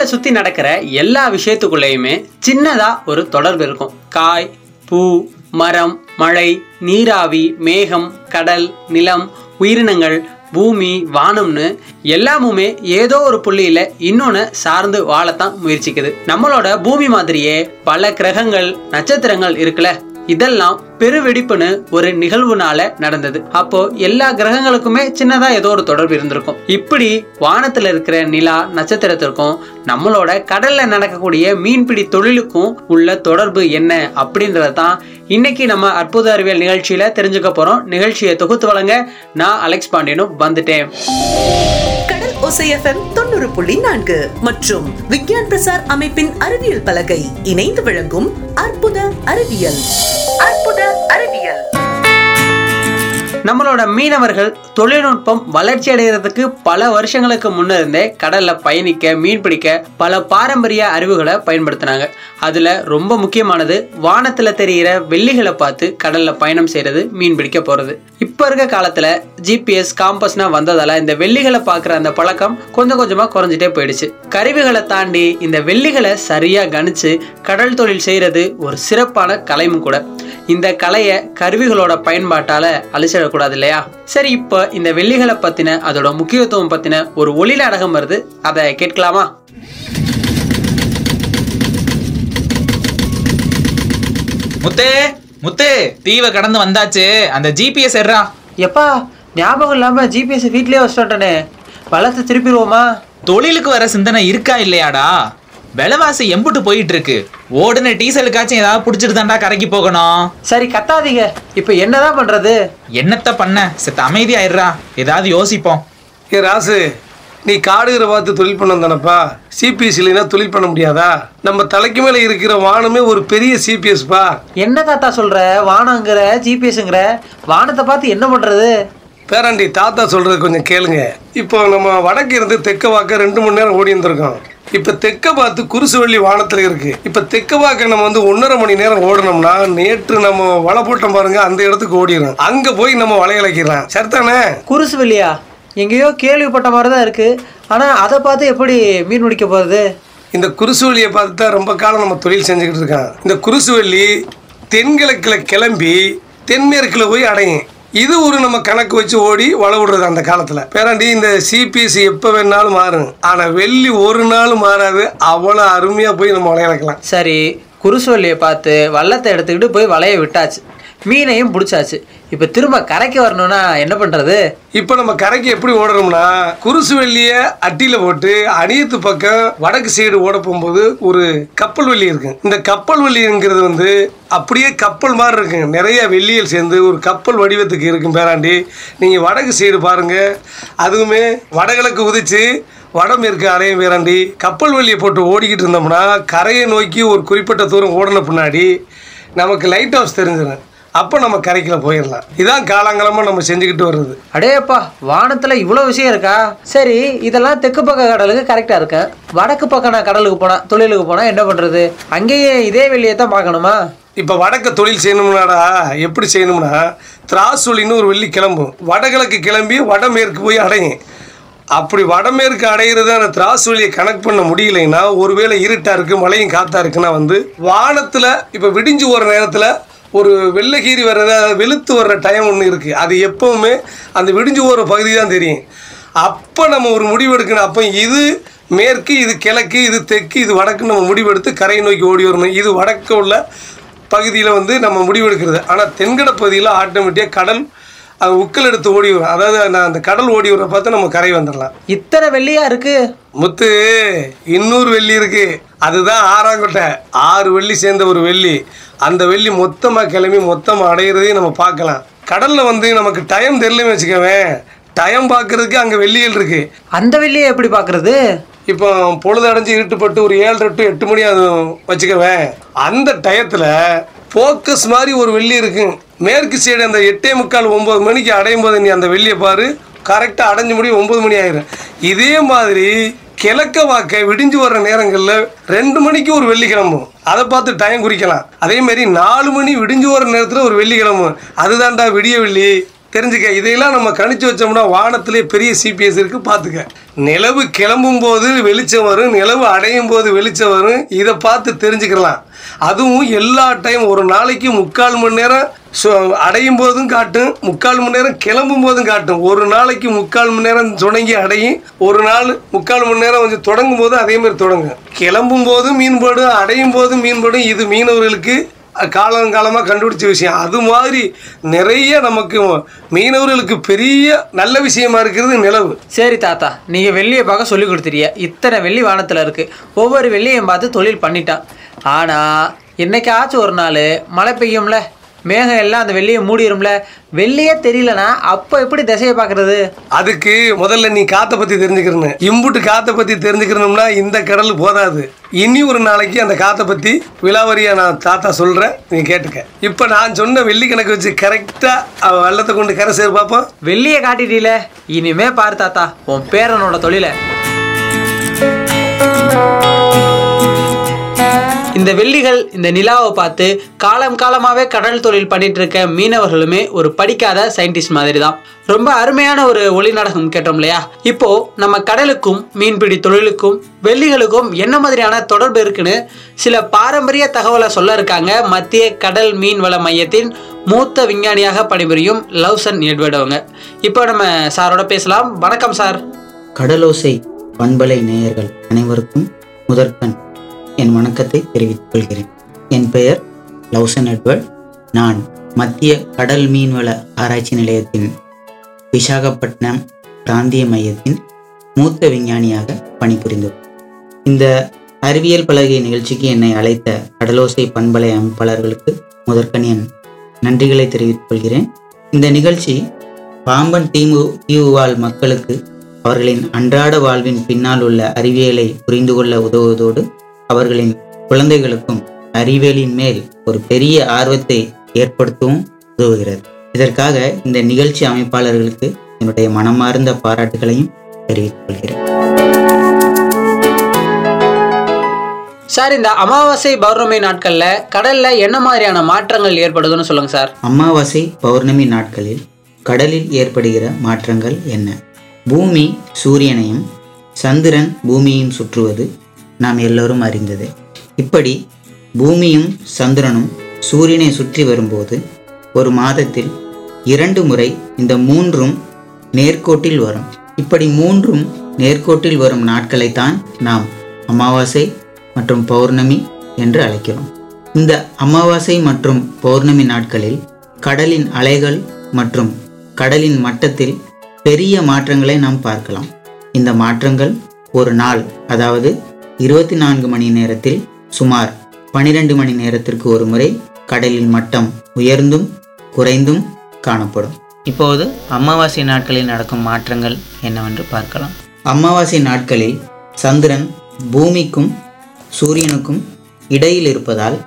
நம்மளை சுற்றி நடக்கிற எல்லா விஷயத்துக்குள்ளேயுமே சின்னதாக ஒரு தொடர்பு இருக்கும். காய் பூ மரம் மழை நீராவி மேகம் கடல் நிலம் உயிரினங்கள் பூமி வானம்னு எல்லாமுமே ஏதோ ஒரு புள்ளியில் இன்னொன்று சார்ந்து வாழத்தான் முயற்சிக்குது. நம்மளோட பூமி மாதிரியே பல கிரகங்கள் நட்சத்திரங்கள் இருக்குல்ல? இதெல்லாம் பெருவெடிப்புன்னு ஒரு நிகழ்வுனால நடந்தது. அப்போ எல்லா கிரகங்களுக்குமே சின்னதா ஏதோ ஒரு தொடர்பு இருந்திருக்கும். இப்படி வானத்துல இருக்கிற நிலா நட்சத்திரத்திற்கும் நம்மளோட கடல்ல நடக்கக்கூடிய மீன்பிடி தொழிலுக்கும் உள்ள தொடர்பு என்ன அப்படின்றத தான் இன்னைக்கு நம்ம அற்புத அறிவியல் நிகழ்ச்சியில தெரிஞ்சுக்க போறோம். நிகழ்ச்சியை தொகுத்து வழங்க நான் அலெக்ஸ் பாண்டியனும் வந்துட்டேன். கடல் ஒசைஎஃப்எம் தொண்ணூறு புள்ளி நான்கு மற்றும் விக்யான் பிரசார் அமைப்பின் அறிவியல் பலகை இணைந்து வழங்கும் அற்புத அறிவியல். அற்புத அறிவியல். நம்மளோட மீனவர்கள் தொழில்நுட்பம் வளர்ச்சி அடைகிறதுக்கு பல வருஷங்களுக்கு முன்னிருந்தே கடல்ல பயணிக்க மீன் பிடிக்க பல பாரம்பரிய அறிவுகளை பயன்படுத்தினாங்க. அதுல ரொம்ப முக்கியமானது வானத்துல தெரிகிற வெள்ளிகளை பார்த்து கடல்ல பயணம் செய்யறது மீன் பிடிக்க போறது. இப்ப இருக்க காலத்துல ஜிபிஎஸ் காம்பஸ்னா வந்ததால இந்த வெள்ளிகளை பார்க்குற அந்த பழக்கம் கொஞ்சம் கொஞ்சமா குறைஞ்சிட்டே போயிடுச்சு. கருவிகளை தாண்டி இந்த வெள்ளிகளை சரியா கணிச்சு கடல் தொழில் செய்யறது ஒரு சிறப்பான கலையும் கூட. இந்த கலையை கருவிகளோட பயன்பாட்டால அழிச்சிடக்கூடாது இல்லையா சரி இப்போ இந்த வெள்ளிகளை பத்தின அதோட முக்கியத்துவம் பத்தின ஒரு ஒளி நாடகம் வருது. அதை கேட்கலாமா? முத்தே முத்தே தீவை கடந்து வந்தாச்சு. அந்த ஜிபிஎஸ் எட்ரா எப்பா ஞாபகம் இல்லாம ஜிபிஎஸ் வீட்லயே வச்சுட்டோட்டனே வளர்த்து திருப்பிடுவோமா? தொழிலுக்கு வர சிந்தனை இருக்கா இல்லையாடா? விலைவாசி எம்புட்டு போயிட்டு இருக்கு ஓடுன டீசலுக்காச்சும் ஏதாவது பிடிச்சிட்டு தாண்டா கரைக்கு போகணும். சரி கத்தாதீங்க. இப்போ என்னதான் பண்றது? என்னத்த பண்ண? செத்த அமைதியாயிடுறா. ஏதாவது யோசிப்போம். ஏ ராசு நீ காடுகிற பார்த்து தொழில் பண்ண தானப்பா? சிபிஎஸ் இல்லைன்னா தொழில் பண்ண முடியாதா? நம்ம தலைக்கு மேலே இருக்கிற வானமே ஒரு பெரிய சிபிஎஸ்ப்பா என்ன தாத்தா சொல்ற? வானங்கிற ஜிபிஎஸ்ங்கிற வானத்தை பார்த்து என்ன பண்றது? பேராண்டி தாத்தா சொல்றது கொஞ்சம் கேளுங்க. இப்போ நம்ம வடக்கு இருந்து தெக்க வாக்க ரெண்டு மணி நேரம் ஓடி இருந்திருக்கோம் இப்போ தெக்க பார்த்து குருசுவள்ளி வானத்தில் இருக்கு. இப்போ தெக்க வாக்க நம்ம வந்து ஒன்றரை மணி நேரம் ஓடணும்னா நேற்று நம்ம வலை போட்டோம் பாருங்க அந்த இடத்துக்கு ஓடிடும் அங்கே போய் நம்ம வலை இழக்கிறோம் சரிதானே? குருசு வெளியா எங்கேயோ கேள்விப்பட்ட மாதிரி தான் இருக்கு. ஆனா அதை பார்த்து எப்படி மீன் பிடிக்க போறது? இந்த குருசுவள்ளியை பார்த்து தான் ரொம்ப காலம் நம்ம தொழில் செஞ்சுக்கிட்டு இருக்கோம் இந்த குருசுவள்ளி தென்கிழக்கில் கிளம்பி தென்மேற்கில் போய் அடையும். இது ஒரு நம்ம கணக்கு வச்சு ஓடி வள விடுறது அந்த காலத்தில். பேராண்டி இந்த சிபிஎஸ்சி எப்போ வேணாலும் மாறும். ஆனால் வெள்ளி ஒரு நாள் மாறாது. அவ்வளோ அருமையாக போய் நம்ம விளையாடலாம் சரி குருசுவல்லியை பார்த்து வள்ளத்தை எடுத்துக்கிட்டு போய் வளைய விட்டாச்சு. மீனையும் பிடிச்சாச்சு. இப்போ திரும்ப கரைக்கு வரணும்னா என்ன பண்றது? இப்போ நம்ம கரைக்கு எப்படி ஓடுறோம்னா குருசு வெள்ளியை அட்டியில் போட்டு அணியத்து பக்கம் வடக்கு சைடு ஓட போகும்போது ஒரு கப்பல் வெள்ளி இருக்கு. இந்த கப்பல் வெள்ளிங்கிறது வந்து அப்படியே கப்பல் மாதிரி இருக்கு நிறைய வெள்ளியல் சேர்ந்து ஒரு கப்பல் வடிவத்துக்கு இருக்கும் பேராண்டி. நீங்கள் வடக்கு சைடு பாருங்க. அதுவுமே வடகிழக்கு உதிச்சு வடமேற்கு அலையும் பேராண்டி. கப்பல் வழியை போட்டு ஓடிக்கிட்டு இருந்தோம்னா கரையை நோக்கி ஒரு குறிப்பிட்ட தூரம் ஓடின பின்னாடி நமக்கு லைட் ஹவுஸ் தெரிஞ்சிடும். அப்போ நம்ம கரைக்குள்ள போயிடலாம் இதான் காலங்காலமாக நம்ம செஞ்சுக்கிட்டு வர்றது. அடேப்பா வானத்துல இவ்வளோ விஷயம் இருக்கா? சரி இதெல்லாம் தெற்கு பக்க கடலுக்கு கரெக்டா இருக்கேன் வடக்கு பக்கம் நான் கடலுக்கு போனா தொழிலுக்கு போனா என்ன பண்றது? அங்கேயே இதே வெளியே தான் பார்க்கணுமா? இப்போ வடக்க தொழில் செய்யணும்னாடா. எப்படி செய்யணும்னா திராசுலின்னு ஒரு வெள்ளி கிளம்பும். வடகிழக்கு கிளம்பி வடமேற்கு போய் அடையும். அப்படி வடமேற்கு அடையிறது அந்த திராசுலியை கனெக்ட் பண்ண முடியலைன்னா ஒருவேளை இருட்டா இருக்கு மழையும் காத்தா இருக்குன்னா வந்து வானத்துல இப்போ விடிஞ்சு போகிற நேரத்தில் ஒரு வெள்ளைக்கீரி வர்றது அதாவது வெளுத்து வர்ற டைம் ஒன்று இருக்குது அது எப்பவுமே அந்த விடிஞ்சு போகிற பகுதி தான் தெரியும். அப்போ நம்ம ஒரு முடிவு எடுக்கணும் அப்போ இது மேற்கு இது கிழக்கு இது தெற்கு இது வடக்கு நம்ம முடிவெடுத்து கரையை நோக்கி ஓடி வரணும். இது வடக்கு உள்ள பகுதியில் வந்து நம்ம முடிவெடுக்கிறது. ஆனால் தென்கட பகுதியில் ஆட்டோமேட்டிக்காக கடல் அது உக்கல் எடுத்து ஓடி வரும். அதாவது நான் அந்த கடல் ஓடி வர பார்த்து நம்ம கரை வந்துடலாம். இத்தனை வெள்ளியா இருக்கு? முத்து இன்னொரு வெள்ளி இருக்கு. அதுதான் ஆறாங்கொட்டை. ஆறு வெள்ளி சேர்ந்த ஒரு வெள்ளி. அந்த வெள்ளி மொத்தமாக கிளம்பி மொத்தமாக அடையிறதையும் நம்ம பார்க்கலாம். கடலில் வந்து நமக்கு டைம் தெரியலன்னு வச்சுக்கவேன். டைம் பார்க்கறதுக்கு அங்கே வெள்ளிகள் இருக்கு. அந்த வெள்ளியை எப்படி பார்க்கறது? இப்போ பொழுது அடைஞ்சு இருட்டுப்பட்டு ஒரு ஏழரை டு எட்டு மணி அது வச்சுக்கவேன். அந்த டயத்தில் ஃபோக்கஸ் மாதிரி ஒரு வெள்ளி இருக்கு. மேற்கு சைடு அந்த எட்டே முக்கால் ஒம்பது மணிக்கு அடையும் போது நீ அந்த வெள்ளியை பாரு. கரெக்டாக அடைஞ்சு முடி ஒம்பது மணி ஆயிரும். இதே மாதிரி கிழக்க வாக்க விடிஞ்சு வர்ற நேரங்களில் ரெண்டு மணிக்கு ஒரு வெள்ளி கிளம்பும் அதை பார்த்து டைம் குறிக்கலாம். அதே மாதிரி நாலு மணி விடிஞ்சு வர நேரத்தில் ஒரு வெள்ளி கிளம்பும் அதுதான்டா விடிய வெள்ளி தெரிஞ்சுக்க இதையெல்லாம் நம்ம கணிச்சு வச்சோம்னா வானத்திலே பெரிய சிபிஎஸ் இருக்கு பார்த்துக்க. நிலவு கிளம்பும் போது வெளிச்சம் வரும் நிலவு அடையும் போது வெளிச்சம் வரும் இதை பார்த்து தெரிஞ்சுக்கலாம். அதுவும் எல்லா டைம் ஒரு நாளைக்கு முக்கால் மணி நேரம் சு- அடையும் போதும் காட்டும் முக்கால் மணி நேரம் கிளம்பும் போதும் காட்டும். ஒரு நாளைக்கு முக்கால் மணி நேரம் தொடங்கி அடையும் ஒரு நாள் முக்கால் மணி நேரம் கொஞ்சம் தொடங்கும் போது அதே மாதிரி தொடங்கும். கிளம்பும் போதும் மீன்படும் அடையும் போதும் மீன்படும் இது மீனவர்களுக்கு காலங்காலமாக கண்டுபிடிச்ச விஷயம். அது மாதிரி நிறைய நமக்கு மீனவர்களுக்கு பெரிய நல்ல விஷயமா இருக்கிறது நிலவு. சரி தாத்தா நீங்கள் வெள்ளியை பார்க்க சொல்லி கொடுத்துறிய இத்தனை வெள்ளி வானத்தில் இருக்குது ஒவ்வொரு வெள்ளியையும் பார்த்து தொழில் பண்ணிட்டான். ஆனால் என்னைக்காச்சும் ஒரு நாள் மழை பெய்யும்ல? மேகம் எல்லாம் அந்த வெள்ளியை மூடிடும்ல வெள்ளியே தெரியலனா அப்போ எப்படி திசையை பார்க்கறது? அதுக்கு முதல்ல நீ காத்தை பற்றி தெரிஞ்சுக்கிறணும் இம்புட்டு காத்தை பற்றி தெரிஞ்சுக்கணும்னா இந்த கடல் போதாது. இனி ஒரு நாளைக்கு அந்த காத்தை பற்றி விலாவரியா நான் தாத்தா சொல்கிறேன் நீ கேட்டுக்க. இப்போ நான் சொன்ன வெள்ளி கணக்கு வச்சு கரெக்டாக வெள்ளத்தை கொண்டு கரை சேர் பார்ப்போம் வெள்ளியை காட்டிட்டீல. இனிமே பாரு தாத்தா உன் பேரனோட தொழிலை. இந்த வெள்ளிகள் இந்த நிலாவை பார்த்து காலம் காலமாகவே கடல் தொழில் பண்ணிட்டு இருக்க மீனவர்களுமே ஒரு படிக்காத சயின்டிஸ்ட் மாதிரி தான் ரொம்ப அருமையான ஒரு ஒளி நாடகம் கேட்டோம் இல்லையா? இப்போ நம்ம கடலுக்கும் மீன்பிடி தொழிலுக்கும் வெள்ளிகளுக்கும் என்ன மாதிரியான தொடர்பு இருக்குன்னு சில பாரம்பரிய தகவலை சொல்ல இருக்காங்க மத்திய கடல் மீன்வள மையத்தின் மூத்த விஞ்ஞானியாக பணிபுரியும் லவ்சன் எட்வர்ட் அவங்க. இப்போ நம்ம சாரோட பேசலாம். வணக்கம் சார். கடலோசை பண்பலை நேயர்கள் அனைவருக்கும் முதற்கண் என் வணக்கத்தை தெரிவித்துக் கொள்கிறேன். என் பெயர் லவ்சன் எட்வர்ட். நான் மத்திய கடல் மீன்வள ஆராய்ச்சி நிலையத்தின் விசாகப்பட்டினம் பிராந்திய மையத்தின் மூத்த விஞ்ஞானியாக பணிபுரிந்தோம். இந்த அறிவியல் பலகை நிகழ்ச்சிக்கு என்னை அழைத்த கடலோசை பண்பலை அமைப்பாளர்களுக்கு முதற்கனியன் நன்றிகளை தெரிவித்துக் கொள்கிறேன். இந்த நிகழ்ச்சி பாம்பன் தீவு தீவு வாழ் மக்களுக்கு அவர்களின் அன்றாட வாழ்வின் பின்னால் உள்ள அறிவியலை புரிந்து கொள்ள உதவுவதோடு அவர்களின் குழந்தைகளுக்கும் அறிவியலின் மேல் ஒரு பெரிய ஆர்வத்தை ஏற்படுத்தவும் உதவுகிறது. இதற்காக இந்த நிகழ்ச்சி அமைப்பாளர்களுக்கு என்னுடைய மனமார்ந்த பாராட்டுகளையும் தெரிவித்துக் கொள்கிறேன். சார் இந்த அமாவாசை பௌர்ணமி நாட்கள்ல கடல்ல என்ன மாதிரியான மாற்றங்கள் ஏற்படுதுன்னு சொல்லுங்க சார். அமாவாசை பௌர்ணமி நாட்களில் கடலில் ஏற்படுகிற மாற்றங்கள் என்ன? பூமி சூரியனையும் சந்திரன் பூமியையும் சுற்றுவது நாம் எல்லோரும் அறிந்தது. இப்படி பூமியும் சந்திரனும் சூரியனை சுற்றி வரும்போது ஒரு மாதத்தில் இரண்டு முறை இந்த மூன்றும் நேர்கோட்டில் வரும். இப்படி மூன்றும் நேர்கோட்டில் வரும் நாட்களைத்தான் நாம் அமாவாசை மற்றும் பௌர்ணமி என்று அழைக்கிறோம். இந்த அமாவாசை மற்றும் பௌர்ணமி நாட்களில் கடலின் அலைகள் மற்றும் கடலின் மட்டத்தில் பெரிய மாற்றங்களை நாம் பார்க்கலாம். இந்த மாற்றங்கள் ஒரு நாள் அதாவது இருபத்தி நான்கு மணி நேரத்தில் சுமார் பனிரெண்டு மணி நேரத்திற்கு ஒரு முறை கடலின் மட்டம் உயர்ந்தும் குறைந்தும் காணப்படும். இப்போது அமாவாசை நாட்களில் நடக்கும் மாற்றங்கள் என்னவென்று பார்க்கலாம். அமாவாசை நாட்களில் சந்திரன் பூமிக்கும் சூரியனுக்கும் இடையில் இருப்பதால்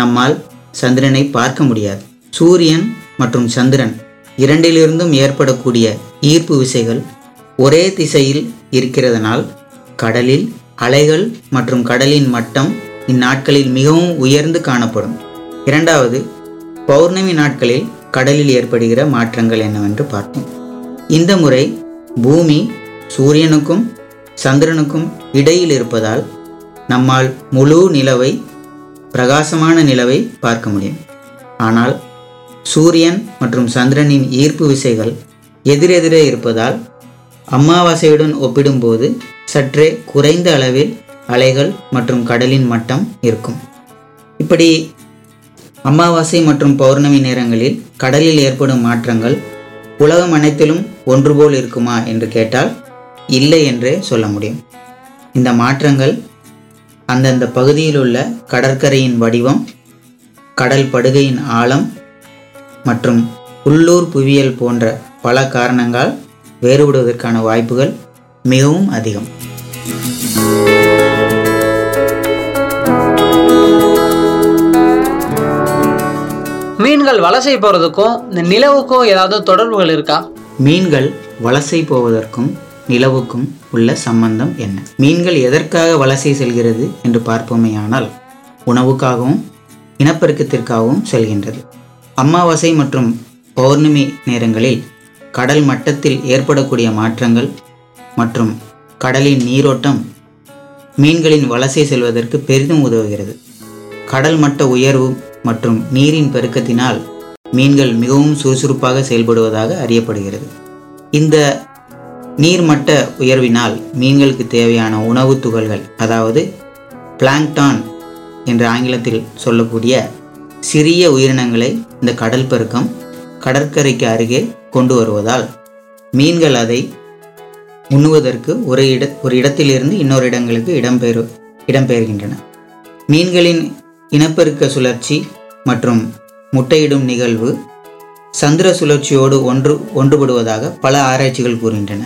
நம்மால் சந்திரனை பார்க்க முடியாது. சூரியன் மற்றும் சந்திரன் இரண்டிலிருந்தும் ஏற்படக்கூடிய ஈர்ப்பு விசைகள் ஒரே திசையில் இருக்கிறதனால் கடலில் அலைகள் மற்றும் கடலின் மட்டம் இந்நாட்களில் மிகவும் உயர்ந்து காணப்படும். இரண்டாவது பௌர்ணமி நாட்களில் கடலில் ஏற்படுகிற மாற்றங்கள் என்னவென்று பார்ப்போம். இந்த முறை பூமி சூரியனுக்கும் சந்திரனுக்கும் இடையில் இருப்பதால் நம்மால் முழு நிலவை பிரகாசமான நிலவை பார்க்க முடியும். ஆனால் சூரியன் மற்றும் சந்திரனின் ஈர்ப்பு விசைகள் எதிரெதிரே இருப்பதால் அமாவாசையுடன் ஒப்பிடும்போது சற்றே குறைந்த அளவில் அலைகள் மற்றும் கடலின் மட்டம் இருக்கும். இப்படி அமாவாசை மற்றும் பௌர்ணமி நேரங்களில் கடலில் ஏற்படும் மாற்றங்கள் உலகம் அனைத்திலும் ஒன்றுபோல் இருக்குமா என்று கேட்டால் இல்லை என்றே சொல்ல முடியும். இந்த மாற்றங்கள் அந்தந்த பகுதியில் உள்ள கடற்கரையின் வடிவம் கடல் படுகையின் ஆழம் மற்றும் உள்ளூர் புவியியல் போன்ற பல காரணங்களால் வேறுபடுவதற்கான வாய்ப்புகள் மிகவும் அதிகம். மீன்கள் வலசை போறதுக்கும் இந்த நிலவுக்கும் ஏதாவது தொடர்புகள் இருக்கா? மீன்கள் வலசை போவதற்கும் நிலவுக்கும் உள்ள சம்பந்தம் என்ன? மீன்கள் எதற்காக வலசை செல்கிறது என்று பார்ப்போமேயானால் உணவுக்காகவும் இனப்பெருக்கத்திற்காகவும் செல்கின்றது. அமாவாசை மற்றும் பௌர்ணமி நேரங்களில் கடல் மட்டத்தில் ஏற்படக்கூடிய மாற்றங்கள் மற்றும் கடலின் நீரோட்டம் மீன்களின் வலசை செல்வதற்கு பெரிதும் உதவுகிறது. கடல் மட்ட உயர்வு மற்றும் நீரின் பெருக்கத்தினால் மீன்கள் மிகவும் சுறுசுறுப்பாக செயல்படுவதாக அறியப்படுகிறது. இந்த நீர்மட்ட உயர்வினால் மீன்களுக்கு தேவையான உணவுத் துகள்கள் அதாவது பிளாங்டான் என்ற ஆங்கிலத்தில் சொல்லக்கூடிய சிறிய உயிரினங்களை இந்த கடல் பெருக்கம் கடற்கரைக்கு அருகே கொண்டு வருவதால் மீன்கள் அதை உண்ணுவதற்கு ஒரு இட ஒரு இடத்திலிருந்து இன்னொரு இடங்களுக்கு இடம்பெயரு இடம்பெயர்கின்றன. மீன்களின் இனப்பெருக்க சுழற்சி மற்றும் முட்டையிடும் நிகழ்வு சந்திர சுழற்சியோடு ஒன்று ஒன்றுபடுவதாக பல ஆராய்ச்சிகள் கூறுகின்றன.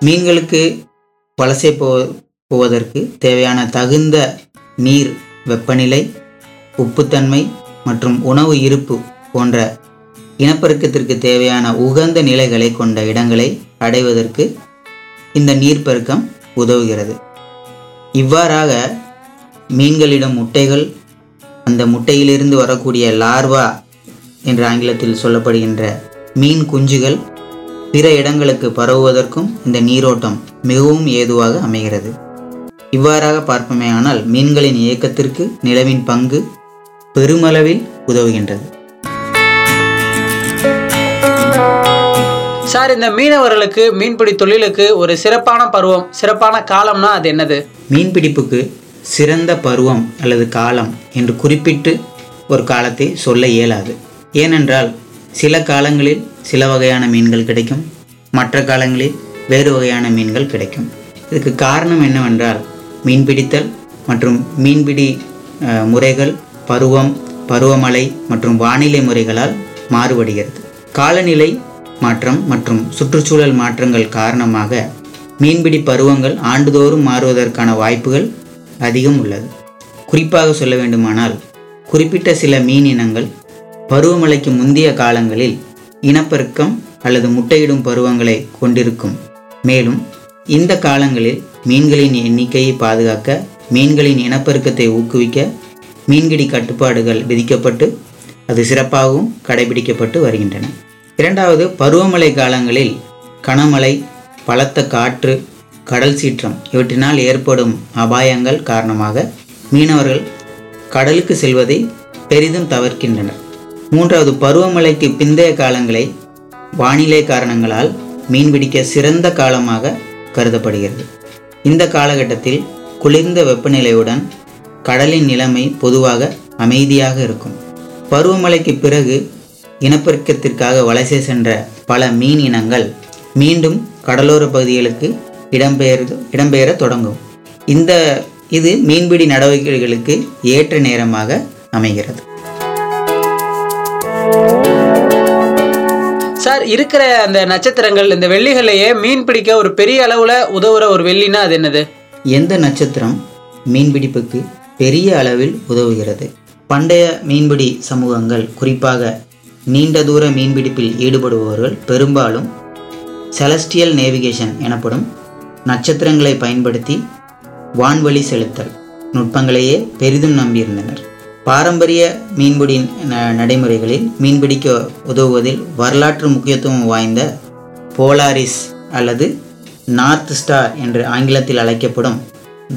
மீன்களுக்கு வலசை போ போவதற்கு தேவையான தகுந்த நீர் வெப்பநிலை உப்புத்தன்மை மற்றும் உணவு இருப்பு போன்ற இனப்பெருக்கத்திற்கு தேவையான உகந்த நிலைகளை கொண்ட இடங்களை அடைவதற்கு இந்த நீர்ப்பெருக்கம் உதவுகிறது. இவ்வாறாக மீன்களிடம் முட்டைகள் அந்த முட்டையிலிருந்து வரக்கூடிய லார்வா என்ற ஆங்கிலத்தில் சொல்லப்படுகின்ற மீன் குஞ்சுகள் பிற இடங்களுக்கு பரவுவதற்கும் இந்த நீரோட்டம் மிகவும் ஏதுவாக அமைகிறது. இவ்வாறாக பார்ப்போமே ஆனால் மீன்களின் இயக்கத்திற்கு நிலவின் பங்கு பெருமளவில் உதவுகின்றது. சார் இந்த மீனவர்களுக்கு மீன்பிடி தொழிலுக்கு ஒரு சிறப்பான பருவம் சிறப்பான காலம்னா அது என்னது? மீன்பிடிப்புக்கு சிறந்த பருவம் அல்லது காலம் என்று குறிப்பிட்டு ஒரு காலத்தை சொல்ல இயலாது. ஏனென்றால் சில காலங்களில் சில வகையான மீன்கள் கிடைக்கும் மற்ற காலங்களில் வேறு வகையான மீன்கள் கிடைக்கும். இதுக்கு காரணம் என்னவென்றால் மீன்பிடித்தல் மற்றும் மீன்பிடி முறைகள் பருவம் பருவமழை மற்றும் வானிலை முறைகளால் மாறுபடுகிறது. காலநிலை மாற்றம் மற்றும் சுற்றுச்சூழல் மாற்றங்கள் காரணமாக மீன்பிடி பருவங்கள் ஆண்டுதோறும் மாறுவதற்கான வாய்ப்புகள் அதிகம் உள்ளது. குறிப்பாக சொல்ல வேண்டுமானால் குறிப்பிட்ட சில மீன் இனங்கள் பருவமழைக்கு முந்தைய காலங்களில் இனப்பெருக்கம் அல்லது முட்டையிடும் பருவங்களை கொண்டிருக்கும். மேலும் இந்த காலங்களில் மீன்களின் எண்ணிக்கையை பாதுகாக்க மீன்களின் இனப்பெருக்கத்தை ஊக்குவிக்க மீன்பிடி கட்டுப்பாடுகள் விதிக்கப்பட்டு அது சிறப்பாகவும் கடைபிடிக்கப்பட்டு வருகின்றன. இரண்டாவது பருவமழை காலங்களில் கனமழை பலத்த காற்று கடல் சீற்றம் இவற்றினால் ஏற்படும் அபாயங்கள் காரணமாக மீனவர்கள் கடலுக்கு செல்வதை பெரிதும் தவிர்க்கின்றனர். மூன்றாவது பருவமழைக்கு பிந்தைய காலங்களை வானிலை காரணங்களால் மீன்பிடிக்க சிறந்த காலமாக கருதப்படுகிறது. இந்த காலகட்டத்தில் குளிர்ந்த வெப்பநிலையுடன் கடலின் நிலைமை பொதுவாக அமைதியாக இருக்கும். பருவமழைக்கு பிறகு இனப்பெருக்கத்திற்காக வலசை சென்ற பல மீன் இனங்கள் மீண்டும் கடலோர பகுதிகளுக்கு இடம்பெயர் இடம்பெயர தொடங்கும். இந்த இது மீன்பிடி நடவடிக்கைகளுக்கு ஏற்ற நேரமாக அமைகிறது. சார் இருக்கிற அந்த நட்சத்திரங்கள் இந்த வெள்ளிகளையே மீன் பிடிக்க ஒரு பெரிய அளவுல உதவுற ஒரு வெள்ளினா அது என்னது? எந்த நட்சத்திரம் மீன்பிடிப்புக்கு பெரிய அளவில் உதவுகிறது? பண்டைய மீன்பிடி சமூகங்கள் குறிப்பாக நீண்ட தூர மீன்பிடிப்பில் ஈடுபடுபவர்கள் பெரும்பாலும் செலஸ்டியல் நேவிகேஷன் எனப்படும் நட்சத்திரங்களை பயன்படுத்தி வான்வழி செலுத்தல் நுட்பங்களையே பெரிதும் நம்பியிருந்தனர். பாரம்பரிய மீன்பிடி ந- நடைமுறைகளில் மீன்பிடிக்க உதவுவதில் வரலாற்று முக்கியத்துவம் வாய்ந்த போலாரிஸ் அல்லது நார்த் ஸ்டார் என்று ஆங்கிலத்தில் அழைக்கப்படும்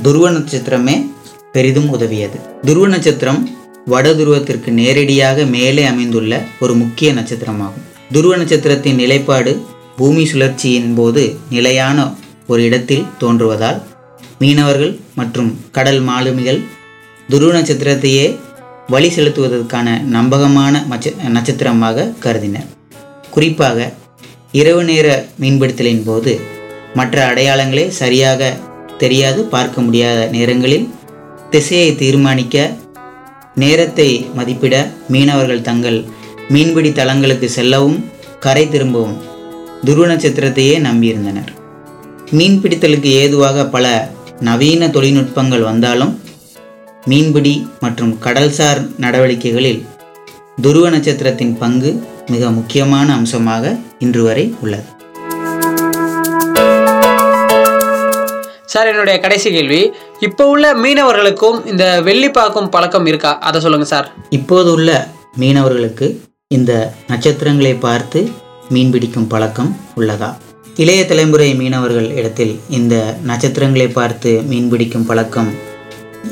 துருவ நட்சத்திரமே பெரிதும் உதவியது. துருவ நட்சத்திரம் வட துருவத்திற்கு நேரடியாக மேலே அமைந்துள்ள ஒரு முக்கிய நட்சத்திரமாகும். துருவ நட்சத்திரத்தின் நிலைப்பாடு பூமி சுழற்சியின் போது நிலையான ஒரு இடத்தில் தோன்றுவதால் மீனவர்கள் மற்றும் கடல் மாலுமிகள் துருவ நட்சத்திரத்தையே வழி செலுத்துவதற்கான நம்பகமான மச்ச நட்சத்திரமாக கருதினர். குறிப்பாக இரவு நேர மீன்பிடித்தலின் போது மற்ற அடையாளங்களே சரியாக தெரியாது பார்க்க முடியாத நேரங்களில் திசையை தீர்மானிக்க நேரத்தை மதிப்பிட மீனவர்கள் தங்கள் மீன்பிடி தளங்களுக்கு செல்லவும் கரை திரும்பவும் துருவ நட்சத்திரத்தையே நம்பியிருந்தனர். மீன்பிடித்தலுக்கு ஏதுவாக பல நவீன தொழில்நுட்பங்கள் வந்தாலும் மீன்பிடி மற்றும் கடல்சார் நடவடிக்கைகளில் துருவ நட்சத்திரத்தின் பங்கு மிக முக்கியமான அம்சமாக இன்று வரை உள்ளது. சார் என்னுடைய கடைசி கேள்வி இப்போ உள்ள மீனவர்களுக்கும் இந்த வெள்ளி பார்க்கும் பழக்கம் இருக்கா? அதை சொல்லுங்க சார். இப்போது உள்ள மீனவர்களுக்கு இந்த நட்சத்திரங்களை பார்த்து மீன் பிடிக்கும் பழக்கம் உள்ளதா? இளைய தலைமுறை மீனவர்கள் இடத்தில் இந்த நட்சத்திரங்களை பார்த்து மீன் பிடிக்கும் பழக்கம்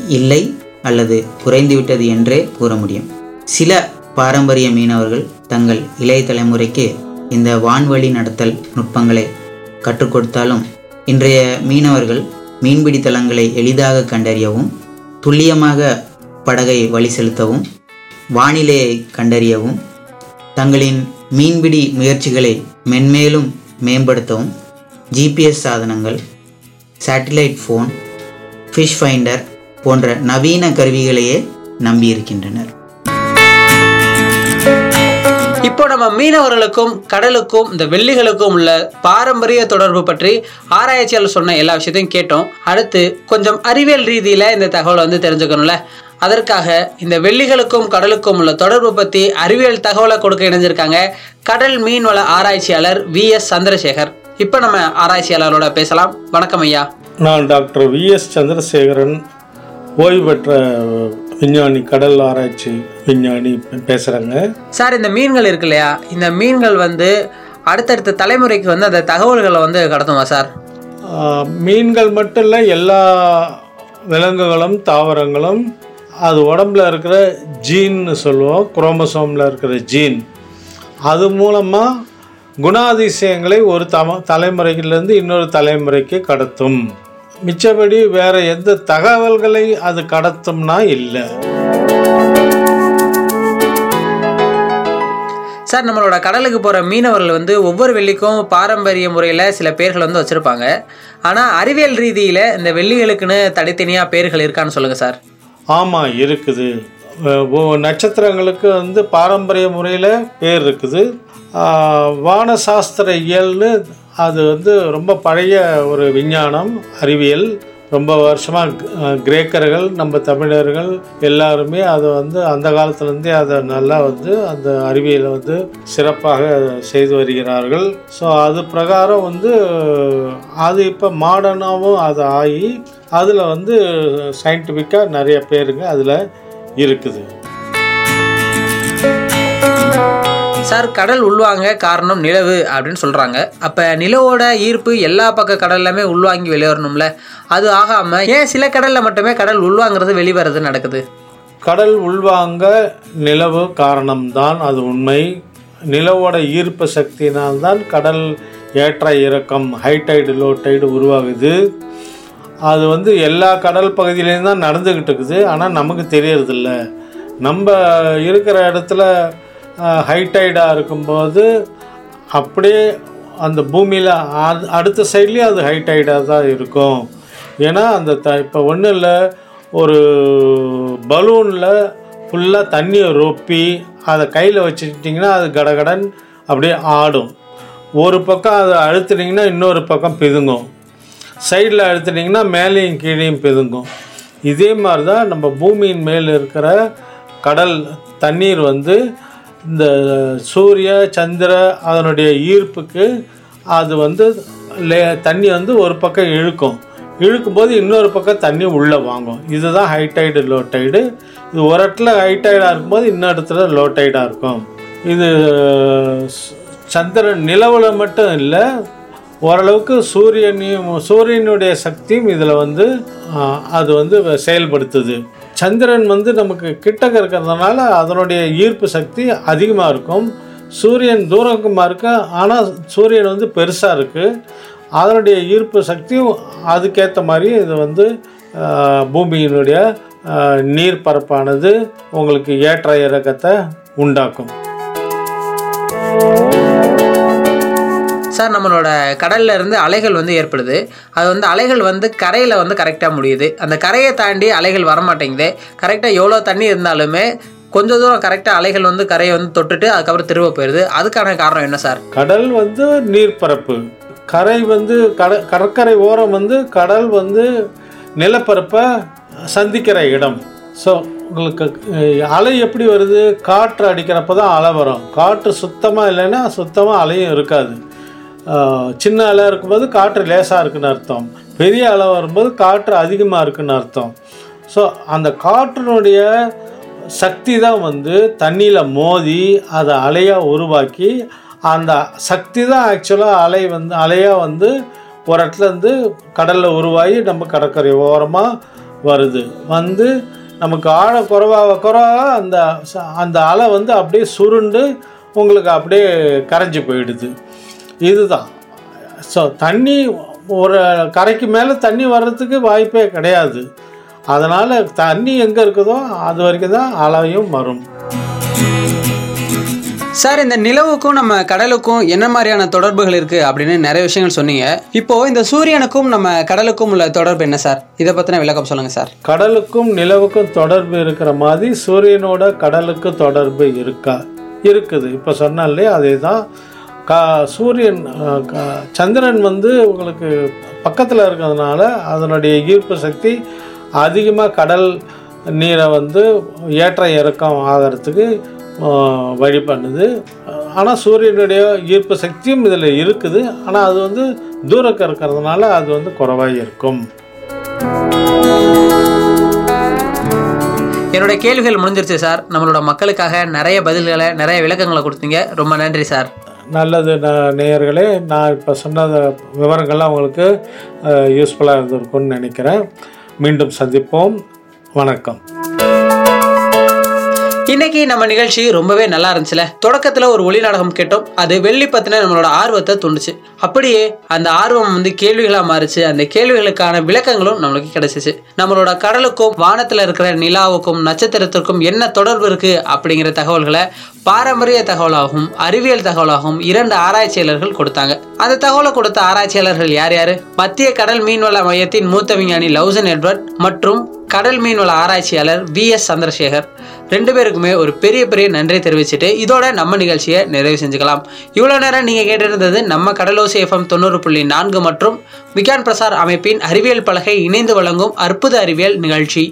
இல்லை அல்லது குறைந்துவிட்டது என்றே கூற முடியும். சில பாரம்பரிய மீனவர்கள் தங்கள் இளைய தலைமுறைக்கு இந்த வான்வழி நடத்தல் நுட்பங்களை கற்றுக் கொடுத்தாலும் இன்றைய மீனவர்கள் மீன்பிடி தளங்களை எளிதாக கண்டறியவும் துல்லியமாக படகை வழி செலுத்தவும் வானிலையை கண்டறியவும் தங்களின் மீன்பிடி முயற்சிகளை மென்மேலும் மேம்படுத்தவும் ஜிபிஎஸ் சாதனங்கள் சேட்டிலைட் ஃபோன் ஃபிஷ் ஃபைண்டர் போன்ற நவீன கருவிகளையே நம்பியிருக்கின்றனர். இப்போ நம்ம மீனவர்களுக்கும் கடலுக்கும் இந்த வெள்ளிகளுக்கும் உள்ள பாரம்பரிய தொடர்பு பற்றி ஆராய்ச்சியாளர் சொன்ன எல்லா விஷயத்தையும் கேட்டோம். அடுத்து கொஞ்சம் அறிவியல் ரீதியில இந்த தகவலை வந்து தெரிஞ்சுக்கணும்ல. அதற்காக இந்த வெள்ளிகளுக்கும் கடலுக்கும் உள்ள தொடர்பு பற்றி அறிவியல் தகவலை கொடுக்க இணைஞ்சிருக்காங்க கடல் மீன்வள ஆராய்ச்சியாளர் வி. எஸ். சந்திரசேகர். இப்போ நம்ம ஆராய்ச்சியாளரோட பேசலாம். வணக்கம் ஐயா. நான் டாக்டர் வி. எஸ். சந்திரசேகரன் ஓய்வு பெற்ற விஞ்ஞானி கடல் ஆராய்ச்சி விஞ்ஞானி பேசுகிறேங்க சார் இந்த மீன்கள் இருக்கு இல்லையா? இந்த மீன்கள் வந்து அடுத்தடுத்த தலைமுறைக்கு வந்து அந்த தகவல்களை வந்து கடத்துமா சார்? மீன்கள் மட்டும் இல்லை எல்லா விலங்குகளும் தாவரங்களும் அது உடம்புல இருக்கிற ஜீன்னு சொல்லுவோம் குரோமசோமில் இருக்கிற ஜீன். அது மூலமாக குணாதிசயங்களை ஒரு தம தலைமுறையிலேருந்து இன்னொரு தலைமுறைக்கு கடத்தும். மிச்சபடி வேற எந்த தகவல்களை அது கடத்தும்னா இல்லை. சார் நம்மளோட கடலுக்கு போகிற மீனவர்கள் வந்து ஒவ்வொரு வெள்ளிக்கும் பாரம்பரிய முறையில் சில பேர்கள் வந்து வச்சுருப்பாங்க. ஆனால் அறிவியல் ரீதியில் இந்த வெள்ளிகளுக்குன்னு தனித்தனியாக பேர்கள் இருக்கான்னு சொல்லுங்கள் சார். ஆமாம் இருக்குது. நட்சத்திரங்களுக்கு வந்து பாரம்பரிய முறையில் பேர் இருக்குது. ஆஹ் வானசாஸ்திர இயல்னு அது வந்து ரொம்ப பழைய ஒரு விஞ்ஞானம் அறிவியல் ரொம்ப வருஷமாக கிரேக்கர்கள் நம்ம தமிழர்கள் எல்லாருமே அதை வந்து அந்த காலத்துலேருந்தே அதை நல்லா வந்து அந்த அறிவியலை வந்து சிறப்பாக செய்து வருகிறார்கள். ஸோ அது பிரகாரம் வந்து அது இப்போ மாடர்னாகவும் அது ஆகி அதில் வந்து சயின்டிஃபிக்காக நிறைய பேருங்க அதில் இருக்குது. சார் கடல் உள்வாங்க காரணம் நிலவு அப்படின்னு சொல்கிறாங்க அப்போ நிலவோட ஈர்ப்பு எல்லா பக்க கடல்லையுமே உள்வாங்கி வெளியேறணும்ல. அது ஆகாமல் ஏன் சில கடலில் மட்டுமே கடல் உள்வாங்கிறது வெளிவரது நடக்குது? கடல் உள்வாங்க நிலவு காரணம்தான் அது உண்மை. நிலவோட ஈர்ப்பு சக்தினால்தான் கடல் ஏற்ற இறக்கம் ஹைடைடு லோ டைடு உருவாகுது. அது வந்து எல்லா கடல் பகுதியிலையும் தான் நடந்துக்கிட்டு இருக்குது. ஆனால் நமக்கு தெரியறதில்ல. நம்ம இருக்கிற இடத்துல ஹைடைடாக இருக்கும்போது அப்படியே அந்த பூமியில் அடுத்த சைட்லேயும் அது ஹைடைடாக தான் இருக்கும். ஏன்னா அந்த த இப்போ ஒன்றும் இல்லை ஒரு பலூனில் ஃபுல்லாக தண்ணியை ரொப்பி அதை கையில் வச்சுக்கிட்டிங்கன்னா அது கடகடன் அப்படியே ஆடும். ஒரு பக்கம் அதை அழுத்துனீங்கன்னா இன்னொரு பக்கம் பிதுங்கும். சைடில் அழுத்துனீங்கன்னா மேலேயும் கீழேயும் பிதுங்கும். இதே மாதிரி தான் நம்ம பூமியின் மேல் இருக்கிற கடல் தண்ணீர் வந்து இந்த சூரிய சந்திர அதனுடைய ஈர்ப்புக்கு அது வந்து லே தண்ணி வந்து ஒரு பக்கம் இழுக்கும். இழுக்கும்போது இன்னொரு பக்கம் தண்ணி உள்ளே வாங்கும். இதுதான் ஹைடைடு லோ டைடு இது ஒரு இடத்துல ஹைடைடாக இருக்கும்போது இன்னொரு இடத்துல லோ டைடாக இருக்கும். இது சந்திரன் நிலவில் மட்டும் இல்லை ஓரளவுக்கு சூரியனையும் சூரியனுடைய சக்தியும் இதில் வந்து அது வந்து செயல்படுத்துது. சந்திரன் வந்து நமக்கு கிட்டக்க இருக்கிறதுனால அதனுடைய ஈர்ப்பு சக்தி அதிகமாக இருக்கும். சூரியன் தூரமாக இருக்கு. ஆனால் சூரியன் வந்து பெருசாக இருக்குது அதனுடைய ஈர்ப்பு சக்தியும் அதுக்கேற்ற மாதிரி இது வந்து பூமியினுடைய நீர் பரப்பானது உங்களுக்கு ஏற்ற இறக்கத்தை உண்டாக்கும். சார் நம்மளோட கடல்ல இருந்து அலைகள் வந்து ஏற்படுது. அது வந்து அலைகள் வந்து கரையில் வந்து கரெக்டாக முடியுது. அந்த கரையை தாண்டி அலைகள் வரமாட்டேங்குது. கரெக்டாக எவ்வளோ தண்ணி இருந்தாலுமே கொஞ்சம் தூரம் கரெக்டாக அலைகள் வந்து கரையை வந்து தொட்டுட்டு அதுக்கப்புறம் திரும்ப போயிடுது. அதுக்கான காரணம் என்ன சார்? கடல் வந்து நீர்ப்பரப்பு. கரை வந்து கட கடற்கரை ஓரம் வந்து கடல் வந்து நிலப்பரப்பை சந்திக்கிற இடம். ஸோ உங்களுக்கு அலை எப்படி வருது? காற்று அடிக்கிறப்ப தான் அலை வரும். காற்று சுத்தமாக இல்லைன்னா சுத்தமாக அலையும் இருக்காது. சின்ன அலை இருக்கும்போது காற்று லேசாக இருக்குன்னு அர்த்தம். பெரிய அலை வரும்போது காற்று அதிகமாக இருக்குன்னு அர்த்தம். ஸோ அந்த காற்றினுடைய சக்தி தான் வந்து தண்ணியில் மோதி அதை அலையாக உருவாக்கி அந்த சக்தி தான் ஆக்சுவலாக அலை வந்து அலையாக வந்து ஒரு இடத்துல இருந்து கடலில் உருவாகி நம்ம கடற்கரை ஓரமாக வருது. வந்து நமக்கு ஆழம் குறைவாக குறைவாக அந்த அந்த அலை வந்து அப்படியே சுருண்டு உங்களுக்கு அப்படியே கரைஞ்சி போயிடுது. இதுதான். ஸோ தண்ணி ஒரு கரைக்கு மேலே தண்ணி வர்றதுக்கு வாய்ப்பே கிடையாது. அதனால் தண்ணி எங்கே இருக்குதோ அது வரைக்கும் தான் அலையும் வரும். சார் இந்த நிலவுக்கும் நம்ம கடலுக்கும் என்ன மாதிரியான தொடர்புகள் இருக்கு அப்படின்னு நிறைய விஷயங்கள் சொன்னீங்க. இப்போ இந்த சூரியனுக்கும் நம்ம கடலுக்கும் உள்ள தொடர்பு என்ன சார்? இதை பத்தின விளக்கம் சொல்லுங்க சார். கடலுக்கும் நிலவுக்கும் தொடர்பு இருக்கிற மாதிரி சூரியனோட கடலுக்கு தொடர்பு இருக்கா? இருக்குது. இப்போ சொன்னேன் இல்லையா? அதே தான் கா சூரியன் சந்திரன் வந்து உங்களுக்கு பக்கத்தில் இருக்கிறதுனால அதனுடைய ஈர்ப்பு சக்தி அதிகமாக கடல் நீரை வந்து ஏற்ற இறக்கம் ஆகிறதுக்கு வழி பண்ணுது. ஆனால் சூரியனுடைய ஈர்ப்பு சக்தியும் இதில் இருக்குது. ஆனால் அது வந்து தூரக்க இருக்கிறதுனால அது வந்து குறைவாக இருக்கும். என்னுடைய கேள்விகள் முடிஞ்சிருச்சு சார். நம்மளோட மக்களுக்காக நிறைய பதில்களை நிறைய விளக்கங்களை கொடுத்தீங்க. ரொம்ப நன்றி சார். நல்லது நேயர்களே நான் இப்போ சொன்ன விவரங்கள்லாம் உங்களுக்கு யூஸ்ஃபுல்லாக இருந்திருக்கும்னு நினைக்கிறேன். மீண்டும் சந்திப்போம். வணக்கம். இன்னைக்கு நம்ம நிகழ்ச்சி ரொம்பவே நல்லா இருந்துச்சுல. தொடக்கத்துல ஒரு ஒளி நாடகம் கேட்டோம். அது வெள்ளி பத்தின நம்மளோட ஆர்வத்தை தூண்டுச்சு. அப்படியே அந்த ஆர்வம் வந்து கேள்விகளா மாறுச்சு. அந்த கேள்விகளுக்கான விளக்கங்களும் நம்மளுக்கு கிடைச்சிச்சு. நம்மளோட கடலுக்கும் வானத்துல இருக்கிற நிலாவுக்கும் நட்சத்திரத்திற்கும் என்ன தொடர்பு இருக்கு அப்படிங்கிற தகவல்களை பாரம்பரிய தகவலாகவும் அறிவியல் தகவலாகவும் இரண்டு ஆராய்ச்சியாளர்கள் கொடுத்தாங்க. அந்த தகவலை கொடுத்த ஆராய்ச்சியாளர்கள் யார் யாரு? மத்திய கடல் மீன்வள மையத்தின் மூத்த விஞ்ஞானி லவுசன் எட்வர்ட் மற்றும் கடல் மீன்வள ஆராய்ச்சியாளர் வி எஸ் சந்திரசேகர். ரெண்டு பேருக்குமே ஒரு பெரிய பெரிய நன்றி தெரிவிச்சுட்டு இதோட நம்ம நிகழ்ச்சியை நிறைவு செஞ்சுக்கலாம். இவ்வளோ நேரம் நீங்கள் கேட்டிருந்தது நம்ம கடலோசி எஃப்எம் தொண்ணூறு புள்ளி நான்கு மற்றும் விக்யான் பிரசார் அமைப்பின் அறிவியல் பலகை இணைந்து வழங்கும் அற்புத அறிவியல் நிகழ்ச்சி.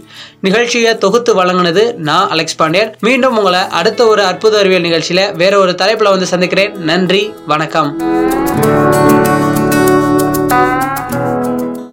நிகழ்ச்சியை தொகுத்து வழங்கினது நான் அலெக்ஸ் பாண்டியன். மீண்டும் உங்களை அடுத்த ஒரு அற்புத அறிவியல் நிகழ்ச்சியில் வேற ஒரு தலைப்பில் வந்து சந்திக்கிறேன். நன்றி வணக்கம்.